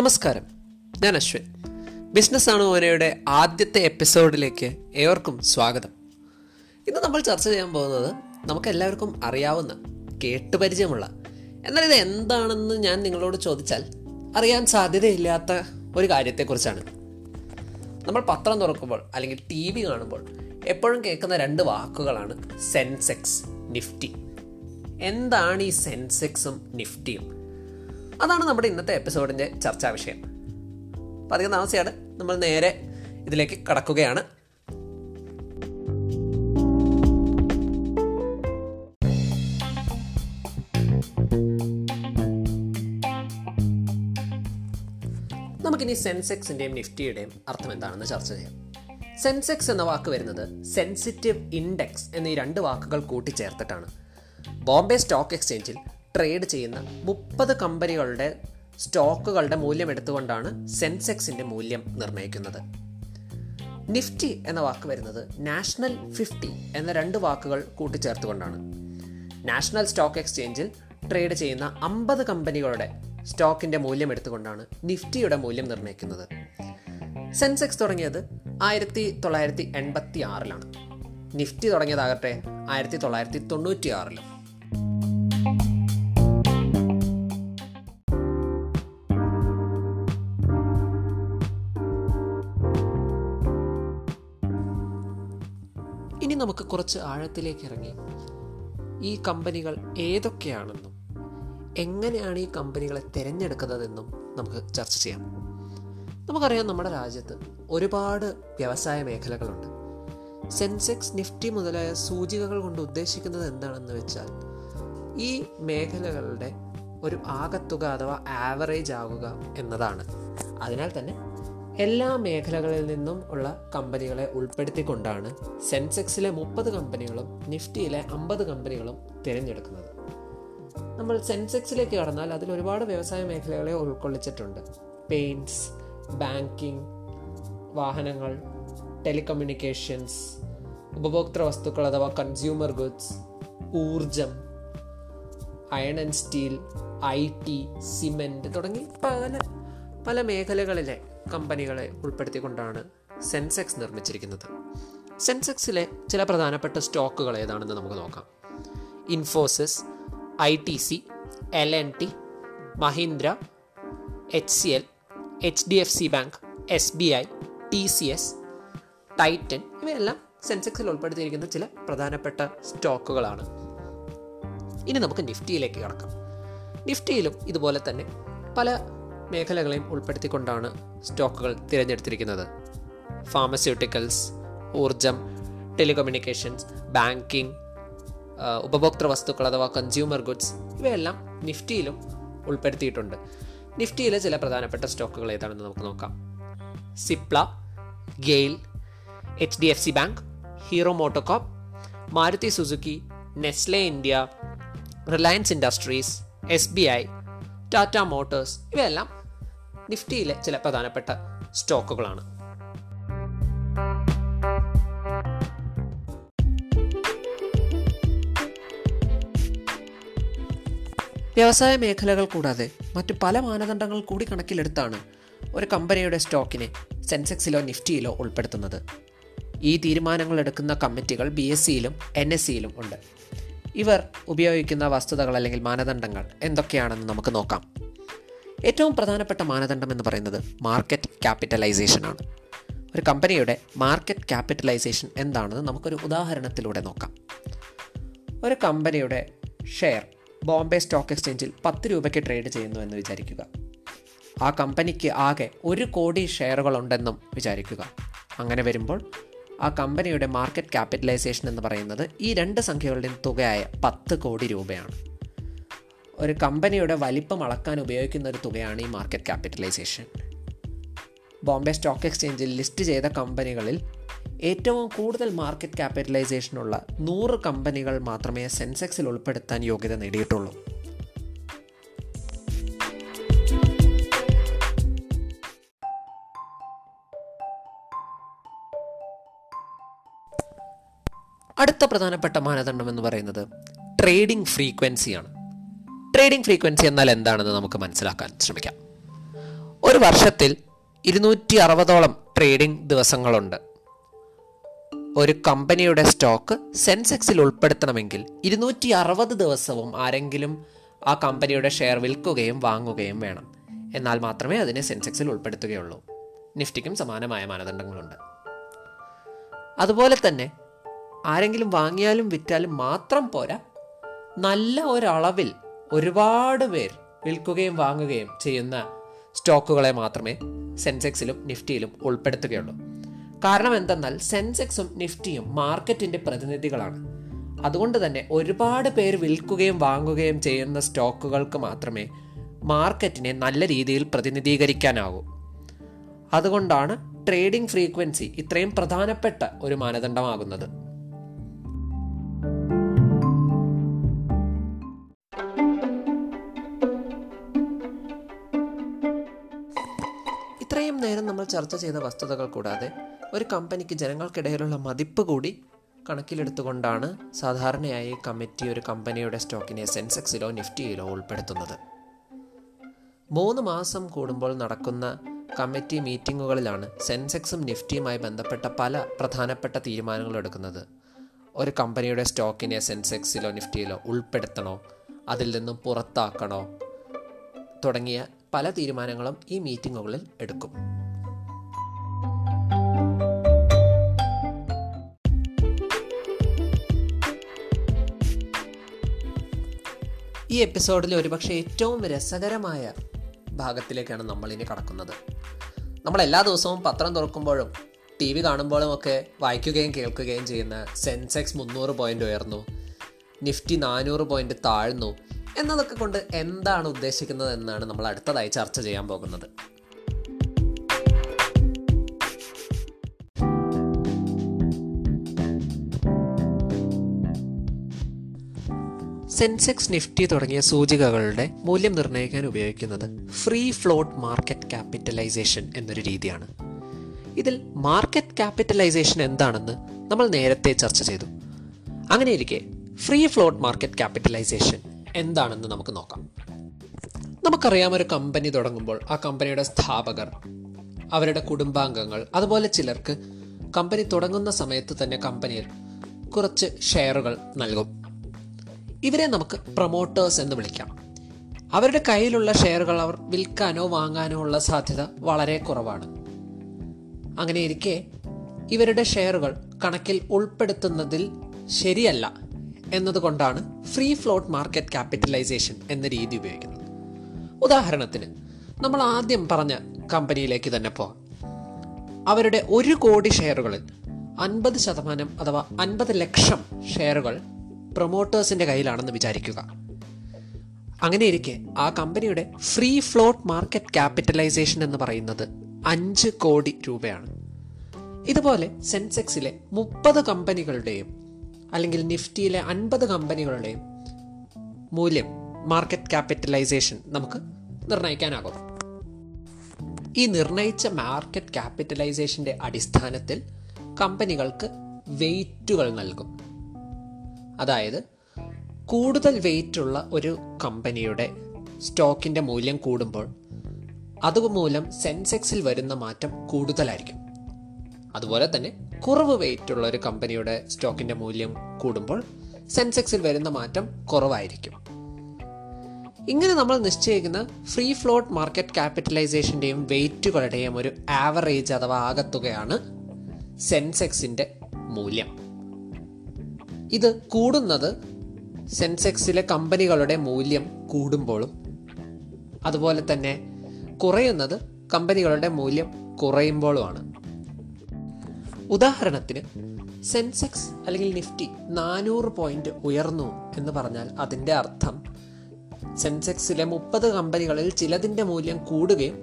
നമസ്കാരം. ഞാൻ അശ്വിൻ. ബിസിനസ് ആണ് ഓനയുടെ ആദ്യത്തെ എപ്പിസോഡിലേക്ക് ഏവർക്കും സ്വാഗതം. ഇന്ന് നമ്മൾ ചർച്ച ചെയ്യാൻ പോകുന്നത് നമുക്ക് എല്ലാവർക്കും അറിയാവുന്ന കേട്ടുപരിചയമുള്ള എന്നാൽ ഇത് എന്താണെന്ന് ഞാൻ നിങ്ങളോട് ചോദിച്ചാൽ അറിയാൻ സാധ്യതയില്ലാത്ത ഒരു കാര്യത്തെക്കുറിച്ചാണ്. നമ്മൾ പത്രം തുറക്കുമ്പോൾ അല്ലെങ്കിൽ ടി വി കാണുമ്പോൾ എപ്പോഴും കേൾക്കുന്ന രണ്ട് വാക്കുകളാണ് സെൻസെക്സ് നിഫ്റ്റി. എന്താണ് ഈ സെൻസെക്സും നിഫ്റ്റിയും? അതാണ് നമ്മുടെ ഇന്നത്തെ എപ്പിസോഡിന്റെ ചർച്ചാ വിഷയം. അപ്പം അധികം താമസിയാണ് നമ്മൾ നേരെ ഇതിലേക്ക് കടക്കുകയാണ്. നമുക്കിനി സെൻസെക്സിന്റെയും നിഫ്റ്റിയുടെയും അർത്ഥം എന്താണെന്ന് ചർച്ച ചെയ്യാം. സെൻസെക്സ് എന്ന വാക്ക് വരുന്നത് സെൻസിറ്റീവ് ഇൻഡെക്സ് എന്നീ രണ്ട് വാക്കുകൾ കൂട്ടിച്ചേർത്തിട്ടാണ്. ബോംബെ സ്റ്റോക്ക് എക്സ്ചേഞ്ചിൽ ട്രേഡ് ചെയ്യുന്ന മുപ്പത് കമ്പനികളുടെ സ്റ്റോക്കുകളുടെ മൂല്യം എടുത്തുകൊണ്ടാണ് സെൻസെക്സിന്റെ മൂല്യം നിർണയിക്കുന്നത്. നിഫ്റ്റി എന്ന വാക്ക് വരുന്നത് നാഷണൽ ഫിഫ്റ്റി എന്ന രണ്ട് വാക്കുകൾ കൂട്ടിച്ചേർത്തുകൊണ്ടാണ്. നാഷണൽ സ്റ്റോക്ക് എക്സ്ചേഞ്ചിൽ ട്രേഡ് ചെയ്യുന്ന അമ്പത് കമ്പനികളുടെ സ്റ്റോക്കിന്റെ മൂല്യം എടുത്തുകൊണ്ടാണ് നിഫ്റ്റിയുടെ മൂല്യം നിർണയിക്കുന്നത്. സെൻസെക്സ് തുടങ്ങിയത് ആയിരത്തി തൊള്ളായിരത്തി എൺപത്തി ആറിലാണ് നിഫ്റ്റി തുടങ്ങിയതാകട്ടെ ആയിരത്തി തൊള്ളായിരത്തി തൊണ്ണൂറ്റി ആറിലും നമുക്ക് കുറച്ച് ആഴത്തിലേക്ക് ഇറങ്ങി. ഈ കമ്പനികൾ ഏതൊക്കെയാണെന്നും എങ്ങനെയാണ് ഈ കമ്പനികളെ തിരഞ്ഞെടുക്കുന്നതെന്നും നമുക്ക് ചർച്ച ചെയ്യാം. നമുക്കറിയാം നമ്മുടെ രാജ്യത്ത് ഒരുപാട് വ്യവസായ മേഖലകളുണ്ട്. സെൻസെക്സ് നിഫ്റ്റി മുതലായ സൂചികകൾ കൊണ്ട് ഉദ്ദേശിക്കുന്നത് എന്താണെന്ന് വെച്ചാൽ ഈ മേഖലകളുടെ ഒരു ആകത്തുക അഥവാ ആവറേജ് ആകുക എന്നതാണ്. അതിനാൽ തന്നെ എല്ലാ മേഖലകളിൽ നിന്നും ഉള്ള കമ്പനികളെ ഉൾപ്പെടുത്തിക്കൊണ്ടാണ് സെൻസെക്സിലെ മുപ്പത് കമ്പനികളും നിഫ്റ്റിയിലെ അമ്പത് കമ്പനികളും തിരഞ്ഞെടുക്കുന്നത്. നമ്മൾ സെൻസെക്സിലേക്ക് കടന്നാൽ അതിൽ ഒരുപാട് വ്യവസായ മേഖലകളെ ഉൾക്കൊള്ളിച്ചിട്ടുണ്ട്. പെയിന്റ്സ് ബാങ്കിങ് വാഹനങ്ങൾ ടെലികമ്മ്യൂണിക്കേഷൻസ് ഉപഭോക്തൃ വസ്തുക്കൾ അഥവാ കൺസ്യൂമർ ഗുഡ്സ് ഊർജം iron and steel I T cement തുടങ്ങി പല പല മേഖലകളിലെ കമ്പനികളെ ഉൾപ്പെടുത്തിക്കൊണ്ടാണ് സെൻസെക്സ് നിർമ്മിച്ചിരിക്കുന്നത്. സെൻസെക്സിലെ ചില പ്രധാനപ്പെട്ട സ്റ്റോക്കുകൾ ഏതാണെന്ന് നമുക്ക് നോക്കാം. Infosys I T C L N T Mahindra H C L H D F C bank S B I T C S Titan ഇവയെല്ലാം സെൻസെക്സിൽ ഉൾപ്പെടുത്തിയിരിക്കുന്ന ചില പ്രധാനപ്പെട്ട സ്റ്റോക്കുകളാണ്. ഇനി നമുക്ക് നിഫ്റ്റിയിലേക്ക് കടക്കാം. നിഫ്റ്റിയിലും ഇതുപോലെ തന്നെ പല മേഖലകളെയും ഉൾപ്പെടുത്തിക്കൊണ്ടാണ് സ്റ്റോക്കുകൾ തിരഞ്ഞെടുത്തിരിക്കുന്നത്. ഫാർമസ്യൂട്ടിക്കൽസ് ഊർജം ടെലികമ്മ്യൂണിക്കേഷൻസ് ബാങ്കിങ് ഉപഭോക്തൃ വസ്തുക്കൾ അഥവാ കൺസ്യൂമർ ഗുഡ്സ് ഇവയെല്ലാം നിഫ്റ്റിയിലും ഉൾപ്പെടുത്തിയിട്ടുണ്ട്. നിഫ്റ്റിയിലെ ചില പ്രധാനപ്പെട്ട സ്റ്റോക്കുകൾ ഏതാണെന്ന് നമുക്ക് നോക്കാം. Cipla GAIL H D F C bank Hero MotoCorp Maruti Suzuki Nestle India Reliance Industries S B I Tata Motors ഇവയെല്ലാം നിഫ്റ്റിയിലെ ചില പ്രധാനപ്പെട്ട സ്റ്റോക്കുകളാണ്. വ്യവസായ മേഖലകൾ കൂടാതെ മറ്റു പല മാനദണ്ഡങ്ങൾ കൂടി കണക്കിലെടുത്താണ് ഒരു കമ്പനിയുടെ സ്റ്റോക്കിനെ സെൻസെക്സിലോ നിഫ്റ്റിയിലോ ഉൾപ്പെടുത്തുന്നത്. ഈ തീരുമാനങ്ങൾ എടുക്കുന്ന കമ്മിറ്റികൾ ബി എസ് സിയിലും എൻ എസ് സിയിലും ഉണ്ട്. ഇവർ ഉപയോഗിക്കുന്ന വസ്തുതകൾ അല്ലെങ്കിൽ മാനദണ്ഡങ്ങൾ എന്തൊക്കെയാണെന്ന് നമുക്ക് നോക്കാം. ഏറ്റവും പ്രധാനപ്പെട്ട മാനദണ്ഡം എന്ന് പറയുന്നത് മാർക്കറ്റ് ക്യാപിറ്റലൈസേഷൻ ആണ്. ഒരു കമ്പനിയുടെ മാർക്കറ്റ് ക്യാപിറ്റലൈസേഷൻ എന്താണെന്ന് നമുക്കൊരു ഉദാഹരണത്തിലൂടെ നോക്കാം. ഒരു കമ്പനിയുടെ ഷെയർ ബോംബെ സ്റ്റോക്ക് എക്സ്ചേഞ്ചിൽ പത്ത് രൂപയ്ക്ക് ട്രേഡ് ചെയ്യുന്നു എന്ന് വിചാരിക്കുക. ആ കമ്പനിക്ക് ആകെ ഒരു കോടി ഷെയറുകളുണ്ടെന്നും വിചാരിക്കുക. അങ്ങനെ വരുമ്പോൾ ആ കമ്പനിയുടെ മാർക്കറ്റ് ക്യാപിറ്റലൈസേഷൻ എന്ന് പറയുന്നത് ഈ രണ്ട് സംഖ്യകളുടെയും തുകയായ പത്ത് കോടി രൂപയാണ്. ഒരു കമ്പനിയുടെ വലിപ്പം അളക്കാൻ ഉപയോഗിക്കുന്ന ഒരു തുകയാണ് ഈ മാർക്കറ്റ് ക്യാപിറ്റലൈസേഷൻ ബോംബെ സ്റ്റോക്ക് എക്സ്ചേഞ്ചിൽ ലിസ്റ്റ് ചെയ്ത കമ്പനികളിൽ ഏറ്റവും കൂടുതൽ മാർക്കറ്റ് ക്യാപിറ്റലൈസേഷനുള്ള നൂറ് കമ്പനികൾ മാത്രമേ സെൻസെക്സിൽ ഉൾപ്പെടുത്താൻ യോഗ്യത നേടിയിട്ടുള്ളൂ. അടുത്ത പ്രധാനപ്പെട്ട മാനദണ്ഡം എന്ന് പറയുന്നത് ട്രേഡിംഗ് ഫ്രീക്വൻസിയാണ് ട്രേഡിംഗ് ഫ്രീക്വൻസി എന്നാൽ എന്താണെന്ന് നമുക്ക് മനസ്സിലാക്കാൻ ശ്രമിക്കാം. ഒരു വർഷത്തിൽ ഇരുന്നൂറ്റി അറുപതോളം ട്രേഡിംഗ് ദിവസങ്ങളുണ്ട്. ഒരു കമ്പനിയുടെ സ്റ്റോക്ക് സെൻസെക്സിൽ ഉൾപ്പെടുത്തണമെങ്കിൽ ഇരുന്നൂറ്റി അറുപത് ദിവസവും ആരെങ്കിലും ആ കമ്പനിയുടെ ഷെയർ വിൽക്കുകയും വാങ്ങുകയും വേണം. എന്നാൽ മാത്രമേ അതിനെ സെൻസെക്സിൽ ഉൾപ്പെടുത്തുകയുള്ളൂ. നിഫ്റ്റിക്കും സമാനമായ മാനദണ്ഡങ്ങളുണ്ട്. അതുപോലെ തന്നെ ആരെങ്കിലും വാങ്ങിയാലും വിറ്റാലും മാത്രം പോരാ നല്ല ഒരളവിൽ ഒരുപാട് പേർ വിൽക്കുകയും വാങ്ങുകയും ചെയ്യുന്ന സ്റ്റോക്കുകളെ മാത്രമേ സെൻസെക്സിലും നിഫ്റ്റിയിലും ഉൾപ്പെടുത്തുകയുള്ളൂ. കാരണം എന്തെന്നാൽ സെൻസെക്സും നിഫ്റ്റിയും മാർക്കറ്റിന്റെ പ്രതിനിധികളാണ്. അതുകൊണ്ട് തന്നെ ഒരുപാട് പേർ വിൽക്കുകയും വാങ്ങുകയും ചെയ്യുന്ന സ്റ്റോക്കുകൾക്ക് മാത്രമേ മാർക്കറ്റിനെ നല്ല രീതിയിൽ പ്രതിനിധീകരിക്കാനാകൂ. അതുകൊണ്ടാണ് ട്രേഡിംഗ് ഫ്രീക്വൻസി ഇത്രയും പ്രധാനപ്പെട്ട ഒരു മാനദണ്ഡമാകുന്നത്. ചർച്ച ചെയ്ത വസ്തുതകൾ കൂടാതെ ഒരു കമ്പനിക്ക് ജനങ്ങൾക്കിടയിലുള്ള മതിപ്പ് കൂടി കണക്കിലെടുത്തുകൊണ്ടാണ് സാധാരണയായി കമ്മിറ്റി ഒരു കമ്പനിയുടെ സ്റ്റോക്കിനെ സെൻസെക്സിലോ നിഫ്റ്റിയിലോ ഉൾപ്പെടുത്തുന്നത്. മൂന്ന് മാസം കൂടുമ്പോൾ നടക്കുന്ന കമ്മിറ്റി മീറ്റിങ്ങുകളിലാണ് സെൻസെക്സും നിഫ്റ്റിയുമായി ബന്ധപ്പെട്ട പല പ്രധാനപ്പെട്ട തീരുമാനങ്ങൾ എടുക്കുന്നത്. ഒരു കമ്പനിയുടെ സ്റ്റോക്കിനെ സെൻസെക്സിലോ നിഫ്റ്റിയിലോ ഉൾപ്പെടുത്തണോ അതിൽ നിന്നും പുറത്താക്കണോ തുടങ്ങിയ പല തീരുമാനങ്ങളും ഈ മീറ്റിങ്ങുകളിൽ എടുക്കും. ഈ എപ്പിസോഡിലെ ഒരുപക്ഷെ ഏറ്റവും രസകരമായ ഭാഗത്തിലേക്കാണ് നമ്മൾ ഇനി കടക്കുന്നത്. നമ്മൾ എല്ലാ ദിവസവും പത്രം തുറക്കുമ്പോഴും ടി വി കാണുമ്പോഴും ഒക്കെ വായിക്കുകയും കേൾക്കുകയും ചെയ്യുന്ന സെൻസെക്സ് മുന്നൂറ് പോയിന്റ് ഉയർന്നു നിഫ്റ്റി നാനൂറ് പോയിന്റ് താഴ്ന്നു എന്നതൊക്കെ കൊണ്ട് എന്താണ് ഉദ്ദേശിക്കുന്നത് എന്നാണ് നമ്മൾ അടുത്തതായി ചർച്ച ചെയ്യാൻ പോകുന്നത്. സെൻസെക്സ് നിഫ്റ്റി തുടങ്ങിയ സൂചികകളുടെ മൂല്യം നിർണയിക്കാൻ ഉപയോഗിക്കുന്നത് ഫ്രീ ഫ്ലോട്ട് മാർക്കറ്റ് ക്യാപിറ്റലൈസേഷൻ എന്നൊരു രീതിയാണ്. ഇതിൽ മാർക്കറ്റ് ക്യാപിറ്റലൈസേഷൻ എന്താണെന്ന് നമ്മൾ നേരത്തെ ചർച്ച ചെയ്തു. അങ്ങനെ അങ്ങനെയിരിക്കെ ഫ്രീ ഫ്ലോട്ട് മാർക്കറ്റ് ക്യാപിറ്റലൈസേഷൻ എന്താണെന്ന് നമുക്ക് നോക്കാം. നമുക്കറിയാം ഒരു കമ്പനി തുടങ്ങുമ്പോൾ ആ കമ്പനിയുടെ സ്ഥാപകർ അവരുടെ കുടുംബാംഗങ്ങൾ അതുപോലെ ചിലർക്ക് കമ്പനി തുടങ്ങുന്ന സമയത്ത് തന്നെ കമ്പനിയിൽ കുറച്ച് ഷെയറുകൾ നൽകും. ഇവരെ നമുക്ക് പ്രൊമോട്ടേഴ്സ് എന്ന് വിളിക്കാം. അവരുടെ കയ്യിലുള്ള ഷെയറുകൾ അവർ വിൽക്കാനോ വാങ്ങാനോ ഉള്ള സാധ്യത വളരെ കുറവാണ്. അങ്ങനെ ഇരിക്കെ ഇവരുടെ ഷെയറുകൾ കണക്കിൽ ഉൾപ്പെടുത്തുന്നതിൽ ശരിയല്ല എന്നതുകൊണ്ടാണ് ഫ്രീ ഫ്ലോട്ട് മാർക്കറ്റ് ക്യാപിറ്റലൈസേഷൻ എന്ന രീതി ഉപയോഗിക്കുന്നത്. ഉദാഹരണത്തിന് നമ്മൾ ആദ്യം പറഞ്ഞ കമ്പനിയിലേക്ക് തന്നെ പോകാം. അവരുടെ ഒരു കോടി ഷെയറുകളിൽ അൻപത് ശതമാനം അഥവാ അൻപത് ലക്ഷം ഷെയറുകൾ പ്രൊമോട്ടേഴ്സിന്റെ കയ്യിലാണെന്ന് വിചാരിക്കുക. അങ്ങനെ ഇരിക്കെ ആ കമ്പനിയുടെ ഫ്രീ ഫ്ലോട്ട് മാർക്കറ്റ് ക്യാപിറ്റലൈസേഷൻ എന്ന് പറയുന്നത് അഞ്ച് കോടി രൂപയാണ്. ഇതുപോലെ സെൻസെക്സിലെ മുപ്പത് കമ്പനികളുടെയും അല്ലെങ്കിൽ നിഫ്റ്റിയിലെ അൻപത് കമ്പനികളുടെയും മൂല്യം മാർക്കറ്റ് ക്യാപിറ്റലൈസേഷൻ നമുക്ക് നിർണയിക്കാനാകും. ഈ നിർണയിച്ച മാർക്കറ്റ് ക്യാപിറ്റലൈസേഷന്റെ അടിസ്ഥാനത്തിൽ കമ്പനികൾക്ക് വെയിറ്റുകൾ നൽകും. അതായത് കൂടുതൽ വെയിറ്റുള്ള ഒരു കമ്പനിയുടെ സ്റ്റോക്കിന്റെ മൂല്യം കൂടുമ്പോൾ അതുമൂലം സെൻസെക്സിൽ വരുന്ന മാറ്റം കൂടുതലായിരിക്കും. അതുപോലെ തന്നെ കുറവ് വെയിറ്റുള്ള ഒരു കമ്പനിയുടെ സ്റ്റോക്കിന്റെ മൂല്യം കൂടുമ്പോൾ സെൻസെക്സിൽ വരുന്ന മാറ്റം കുറവായിരിക്കും. ഇങ്ങനെ നമ്മൾ നിശ്ചയിക്കുന്ന ഫ്രീ ഫ്ലോട്ട് മാർക്കറ്റ് ക്യാപിറ്റലൈസേഷന്റെയും വെയിറ്റുകളുടെയും ഒരു ആവറേജ് അഥവാ ആകത്തുകയാണ് സെൻസെക്സിന്റെ മൂല്യം. ഇത് കൂടുന്നത് സെൻസെക്സിലെ കമ്പനികളുടെ മൂല്യം കൂടുമ്പോഴും അതുപോലെ തന്നെ കുറയുന്നത് കമ്പനികളുടെ മൂല്യം കുറയുമ്പോഴുമാണ്. ഉദാഹരണത്തിന് സെൻസെക്സ് അല്ലെങ്കിൽ നിഫ്റ്റി നാനൂറ് പോയിന്റ് ഉയർന്നു എന്ന് പറഞ്ഞാൽ അതിന്റെ അർത്ഥം സെൻസെക്സിലെ മുപ്പത് കമ്പനികളിൽ ചിലതിന്റെ മൂല്യം കൂടുകയും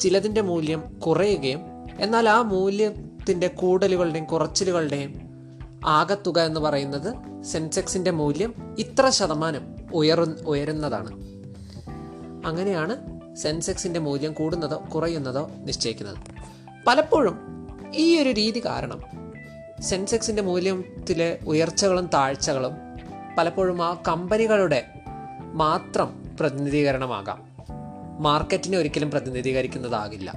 ചിലതിന്റെ മൂല്യം കുറയുകയും എന്നാൽ ആ മൂല്യത്തിന്റെ കൂടലുകളുടെയും കുറച്ചിലുകളുടെയും ആകത്തുക എന്ന് പറയുന്നത് സെൻസെക്സിന്റെ മൂല്യം ഇത്ര ശതമാനം ഉയറു ഉയരുന്നതാണ്. അങ്ങനെയാണ് സെൻസെക്സിന്റെ മൂല്യം കൂടുന്നതോ കുറയുന്നതോ നിശ്ചയിക്കുന്നത്. പലപ്പോഴും ഈ ഒരു രീതി കാരണം സെൻസെക്സിന്റെ മൂല്യത്തിലെ ഉയർച്ചകളും താഴ്ചകളും പലപ്പോഴും ആ കമ്പനികളുടെ മാത്രം പ്രതിനിധീകരണമാകാം. മാർക്കറ്റിനെ ഒരിക്കലും പ്രതിനിധീകരിക്കുന്നതാകില്ല.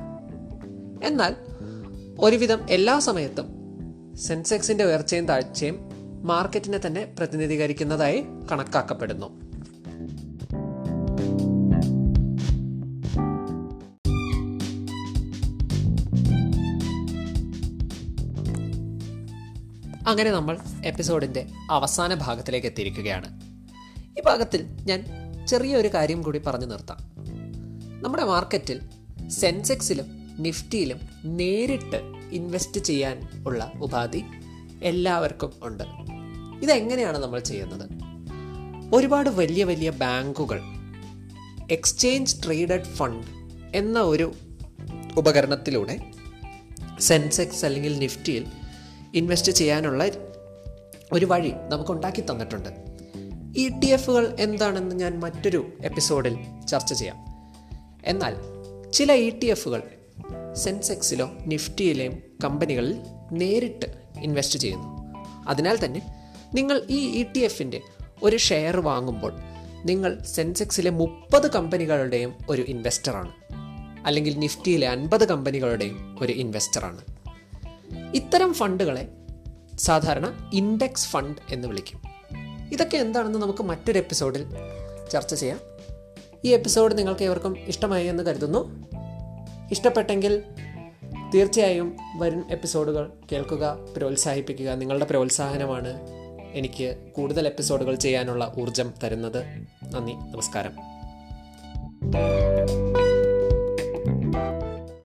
എന്നാൽ ഒരുവിധം എല്ലാ സമയത്തും സെൻസെക്സിന്റെ ഉയർച്ചയും താഴ്ചയും മാർക്കറ്റിനെ തന്നെ പ്രതിനിധീകരിക്കുന്നതായി കണക്കാക്കപ്പെടുന്നു. അങ്ങനെ നമ്മൾ എപ്പിസോഡിന്റെ അവസാന ഭാഗത്തിലേക്ക് എത്തിയിരിക്കുകയാണ്. ഈ ഭാഗത്തിൽ ഞാൻ ചെറിയൊരു കാര്യം കൂടി പറഞ്ഞു നിർത്താം. നമ്മുടെ മാർക്കറ്റിൽ സെൻസെക്സിലും നിഫ്റ്റിയിലും നേരിട്ട് ഇൻവെസ്റ്റ് ചെയ്യാൻ ഉള്ള ഉപാധി എല്ലാവർക്കും ഉണ്ട്. ഇതെങ്ങനെയാണ് നമ്മൾ ചെയ്യുന്നത്? ഒരുപാട് വലിയ വലിയ ബാങ്കുകൾ എക്സ്ചേഞ്ച് ട്രേഡഡ് ഫണ്ട് എന്ന ഒരു ഉപകരണത്തിലൂടെ സെൻസെക്സ് അല്ലെങ്കിൽ നിഫ്റ്റിയിൽ ഇൻവെസ്റ്റ് ചെയ്യാനുള്ള ഒരു വഴി നമുക്ക് ഉണ്ടാക്കി തന്നിട്ടുണ്ട്. ഇ ടി എഫുകൾ എന്താണെന്ന് ഞാൻ മറ്റൊരു എപ്പിസോഡിൽ ചർച്ച ചെയ്യാം. എന്നാൽ ചില ഇ ടി എഫുകൾ സെൻസെക്സിലോ നിഫ്റ്റിയിലെയും കമ്പനികളിൽ നേരിട്ട് ഇൻവെസ്റ്റ് ചെയ്യുന്നു. അതിനാൽ തന്നെ നിങ്ങൾ ഈ ഇ ടി എഫിന്റെ ഒരു ഷെയർ വാങ്ങുമ്പോൾ നിങ്ങൾ സെൻസെക്സിലെ മുപ്പത് കമ്പനികളുടെയും ഒരു ഇൻവെസ്റ്ററാണ്. അല്ലെങ്കിൽ നിഫ്റ്റിയിലെ അൻപത് കമ്പനികളുടെയും ഒരു ഇൻവെസ്റ്ററാണ്. ഇത്തരം ഫണ്ടുകളെ സാധാരണ ഇൻഡെക്സ് ഫണ്ട് എന്ന് വിളിക്കും. ഇതൊക്കെ എന്താണെന്ന് നമുക്ക് മറ്റൊരു എപ്പിസോഡിൽ ചർച്ച ചെയ്യാം. ഈ എപ്പിസോഡ് നിങ്ങൾക്ക് ഏവർക്കും ഇഷ്ടമായി എന്ന് കരുതുന്നു. ഇഷ്ടപ്പെട്ടെങ്കിൽ തീർച്ചയായും വരും എപ്പിസോഡുകൾ കേൾക്കുക പ്രോത്സാഹിപ്പിക്കുക. നിങ്ങളുടെ പ്രോത്സാഹനമാണ് എനിക്ക് കൂടുതൽ എപ്പിസോഡുകൾ ചെയ്യാനുള്ള ഊർജം തരുന്നത്. നന്ദി നമസ്കാരം.